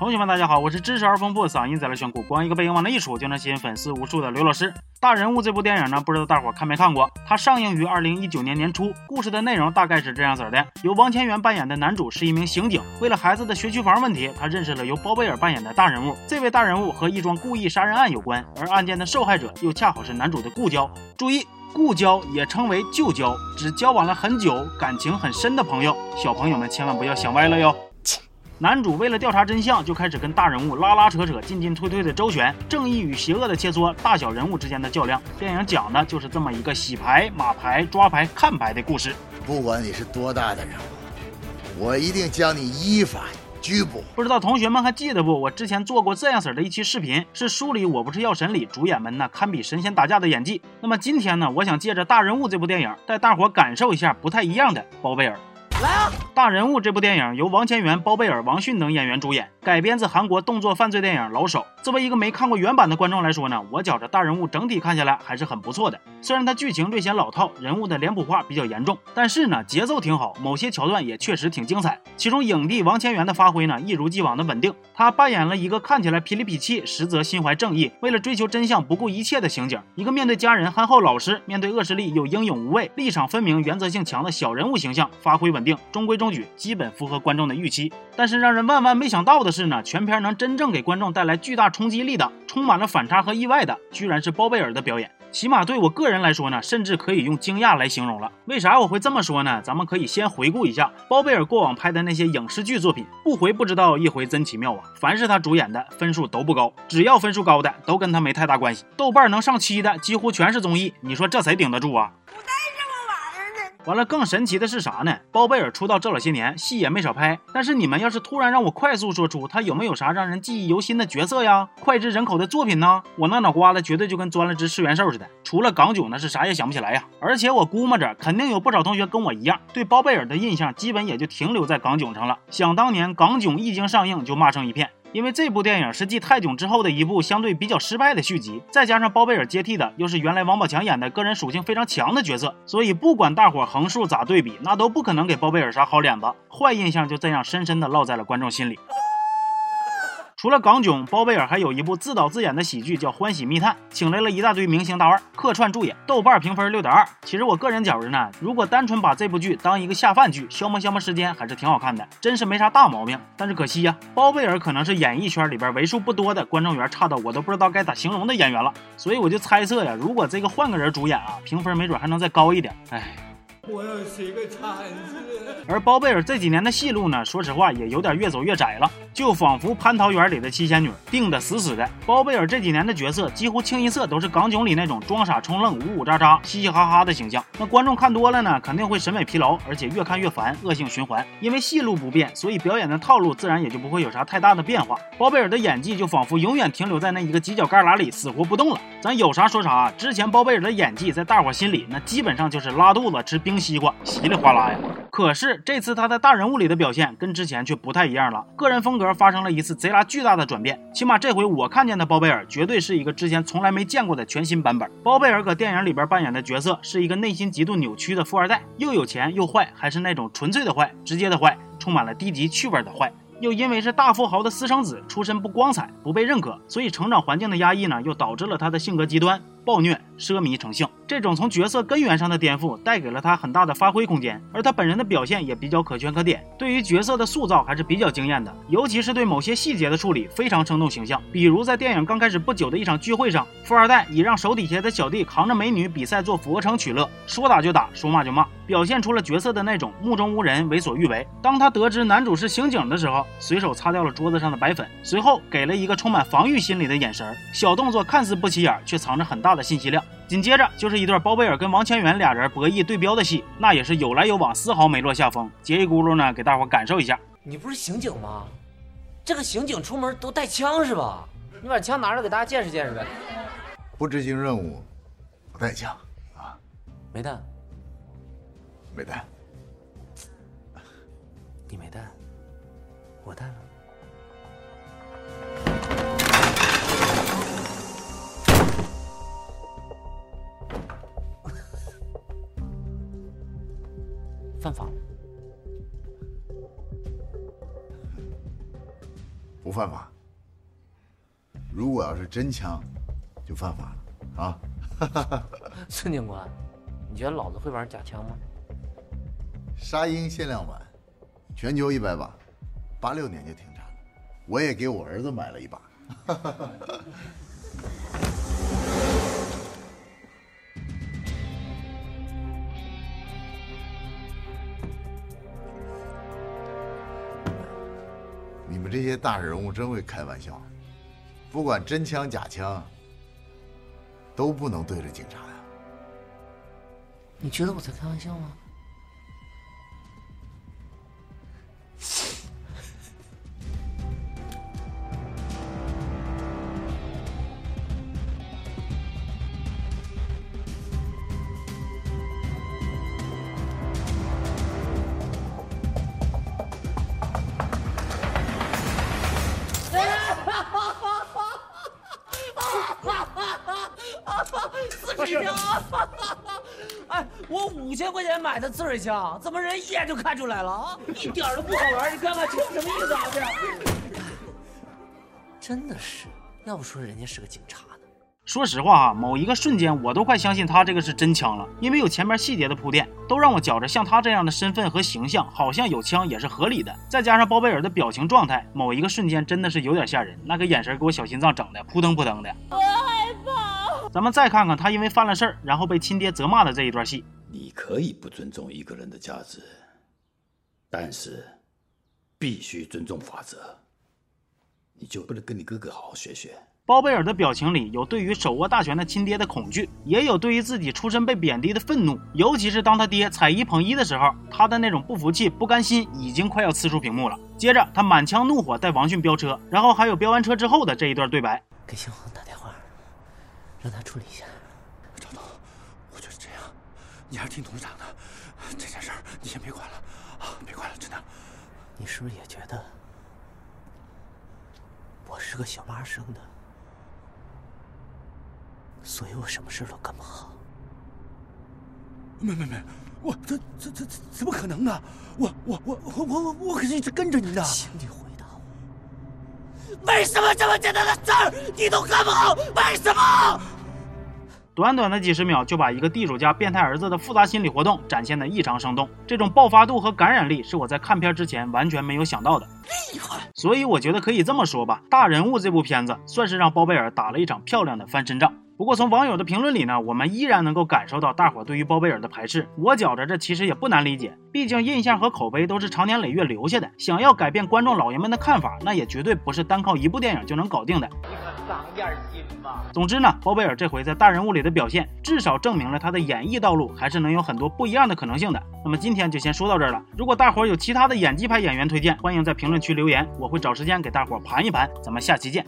同学们，大家好，我是知识而丰富、嗓音贼拉炫酷、光一个背影往那一杵就能吸引粉丝无数的刘老师。大人物这部电影呢，不知道大伙看没看过？它上映于二零一九年年初。故事的内容大概是这样子的：由王千源扮演的男主是一名刑警，为了孩子的学区房问题，他认识了由包贝尔扮演的大人物。这位大人物和一桩故意杀人案有关，而案件的受害者又恰好是男主的故交。注意，故交也称为旧交，指交往了很久、感情很深的朋友。小朋友们千万不要想歪了哟。男主为了调查真相，就开始跟大人物拉拉扯扯、进进退退的周旋，正义与邪恶的切磋，大小人物之间的较量。电影讲的就是这么一个洗牌、码牌、抓牌、看牌的故事。不管你是多大的人物，我一定将你依法拘捕。不知道同学们还记得不？我之前做过这样式的一期视频，是梳理《我不是药神》里主演们那堪比神仙打架的演技。那么今天呢，我想借着《大人物》这部电影，带大伙感受一下不太一样的包贝尔。来啊！大人物这部电影由王千源、包贝尔、王迅等演员主演，改编自韩国动作犯罪电影《老手》。作为一个没看过原版的观众来说呢，我觉着大人物整体看下来还是很不错的。虽然它剧情略显老套，人物的脸谱化比较严重，但是呢，节奏挺好，某些桥段也确实挺精彩。其中影帝王千源的发挥呢，一如既往的稳定。他扮演了一个看起来痞里痞气，实则心怀正义，为了追求真相不顾一切的刑警。一个面对家人憨厚老实，面对恶势力又英勇无畏，立场分明、原则性强的小人物形象，发挥稳定，中规中矩，基本符合观众的预期。但是让人万万没想到的是呢，全片能真正给观众带来巨大冲击力的。充满了反差和意外的，居然是包贝尔的表演。起码对我个人来说呢，甚至可以用惊讶来形容了。为啥我会这么说呢？咱们可以先回顾一下包贝尔过往拍的那些影视剧作品，不回不知道，一回真奇妙啊！凡是他主演的，分数都不高，只要分数高的，都跟他没太大关系。豆瓣能上七的，几乎全是综艺，你说这谁顶得住啊？完了，更神奇的是啥呢？包贝尔出道这老些年，戏也没少拍。但是你们要是突然让我快速说出他有没有啥让人记忆犹新的角色呀、脍炙人口的作品呢？我那脑瓜子绝对就跟钻了只吃元兽似的。除了港囧，那是啥也想不起来呀。而且我估摸着，肯定有不少同学跟我一样，对包贝尔的印象基本也就停留在港囧上了。想当年，港囧一经上映就骂声一片。因为这部电影是继《泰囧》之后的一部相对比较失败的续集，再加上包贝尔接替的又是原来王宝强演的个人属性非常强的角色，所以不管大伙横竖咋对比，那都不可能给包贝尔啥好脸子，坏印象就这样深深的烙在了观众心里。除了港囧，包贝尔还有一部自导自演的喜剧叫《欢喜密探》，请来了一大堆明星大腕客串助演，豆瓣评分六点二。其实我个人觉着呢，如果单纯把这部剧当一个下饭剧，消磨消磨时间，还是挺好看的，真是没啥大毛病。但是可惜呀，包贝尔可能是演艺圈里边为数不多的观众缘差到我都不知道该咋形容的演员了，所以我就猜测呀，如果这个换个人主演啊，评分没准还能再高一点。哎。我要写个惨字。而包贝尔这几年的戏路呢，说实话也有点越走越窄了，就仿佛蟠桃园里的七仙女，定的死死的。包贝尔这几年的角色几乎清一色都是港囧里那种装傻充愣、呜呜喳喳、嘻嘻哈哈的形象。那观众看多了呢，肯定会审美疲劳，而且越看越烦，恶性循环。因为戏路不变，所以表演的套路自然也就不会有啥太大的变化。包贝尔的演技就仿佛永远停留在那一个犄角旮旯里，死活不动了。咱有啥说啥，之前包贝尔的演技在大伙心里，那基本上就是拉肚子吃冰。西瓜稀里哗啦呀！可是这次他在大人物里的表现跟之前却不太一样了，个人风格发生了一次贼拉巨大的转变。起码这回我看见的包贝尔绝对是一个之前从来没见过的全新版本。包贝尔搁电影里边扮演的角色是一个内心极度扭曲的富二代，又有钱又坏，还是那种纯粹的坏，直接的坏，充满了低级趣味的坏。又因为是大富豪的私生子，出身不光彩，不被认可，所以成长环境的压抑呢，又导致了他的性格极端。暴虐、奢靡成性，这种从角色根源上的颠覆，带给了他很大的发挥空间，而他本人的表现也比较可圈可点，对于角色的塑造还是比较惊艳的，尤其是对某些细节的处理非常生动形象。比如在电影刚开始不久的一场聚会上，富二代以让手底下的小弟扛着美女比赛做俯卧撑取乐，说打就打，说骂就骂，表现出了角色的那种目中无人、为所欲为。当他得知男主是刑警的时候，随手擦掉了桌子上的白粉，随后给了一个充满防御心理的眼神，小动作看似不起眼，却藏着很大的。信息量，紧接着就是一段包贝尔跟王千源俩人博弈对标的戏，那也是有来有往，丝毫没落下风。截一轱辘呢，给大伙感受一下。你不是刑警吗？这个刑警出门都带枪是吧？你把枪拿着给大家见识见识呗。不执行任务，不带枪啊？没带，没带。你没带，我带了。不不犯法。如果要是真枪，就犯法了啊！孙警官，你觉得老子会玩假枪吗？沙鹰限量版，全球一百把，八六年就停产了。我也给我儿子买了一把。你们这些大人物真会开玩笑，不管真枪假枪，都不能对着警察呀。你觉得我在开玩笑吗？哎，我五千块钱买的刺水枪，怎么人一眼就看出来了啊？一点都不好玩！你看看这什么意思啊？这真的是，要不说人家是个警察呢。说实话哈，某一个瞬间我都快相信他这个是真枪了，因为有前面细节的铺垫，都让我觉着像他这样的身份和形象，好像有枪也是合理的。再加上包贝尔的表情状态，某一个瞬间真的是有点吓人，那个眼神给我小心脏整的扑腾扑腾的。咱们再看看他因为犯了事儿，然后被亲爹责骂的这一段戏。你可以不尊重一个人的价值，但是必须尊重法则。你就不能跟你哥哥好好学学？包贝尔的表情里有对于手握大权的亲爹的恐惧，也有对于自己出身被贬低的愤怒。尤其是当他爹踩一捧一的时候，他的那种不服气、不甘心已经快要呲出屏幕了。接着，他满腔怒火带王迅飙车，然后还有飙完车之后的这一段对白：给小黄打电话，让他处理一下。赵总，我觉得这样，你还是听董事长的。这件事儿你先别管了啊，别管了，真的。你是不是也觉得我是个小妈生的？所以我什么事都干不好。没没没，我这这这怎么可能呢？我我我我我我可是一直跟着您的。请你回答我，为什么这么简单的事儿你都干不好？为什么？短短的几十秒就把一个地主家变态儿子的复杂心理活动展现的异常生动，这种爆发度和感染力是我在看片之前完全没有想到的。厉害！所以我觉得可以这么说吧，《大人物》这部片子算是让包贝尔打了一场漂亮的翻身仗。不过从网友的评论里呢，我们依然能够感受到大伙对于包贝尔的排斥。我觉着这其实也不难理解，毕竟印象和口碑都是长年累月留下的。想要改变观众老爷们的看法，那也绝对不是单靠一部电影就能搞定的。你可长点心吧。总之呢，包贝尔这回在《大人物》里的表现，至少证明了他的演艺道路还是能有很多不一样的可能性的。那么今天就先说到这儿了。如果大伙有其他的演技派演员推荐，欢迎在评论区留言，我会找时间给大伙盘一盘。咱们下期见。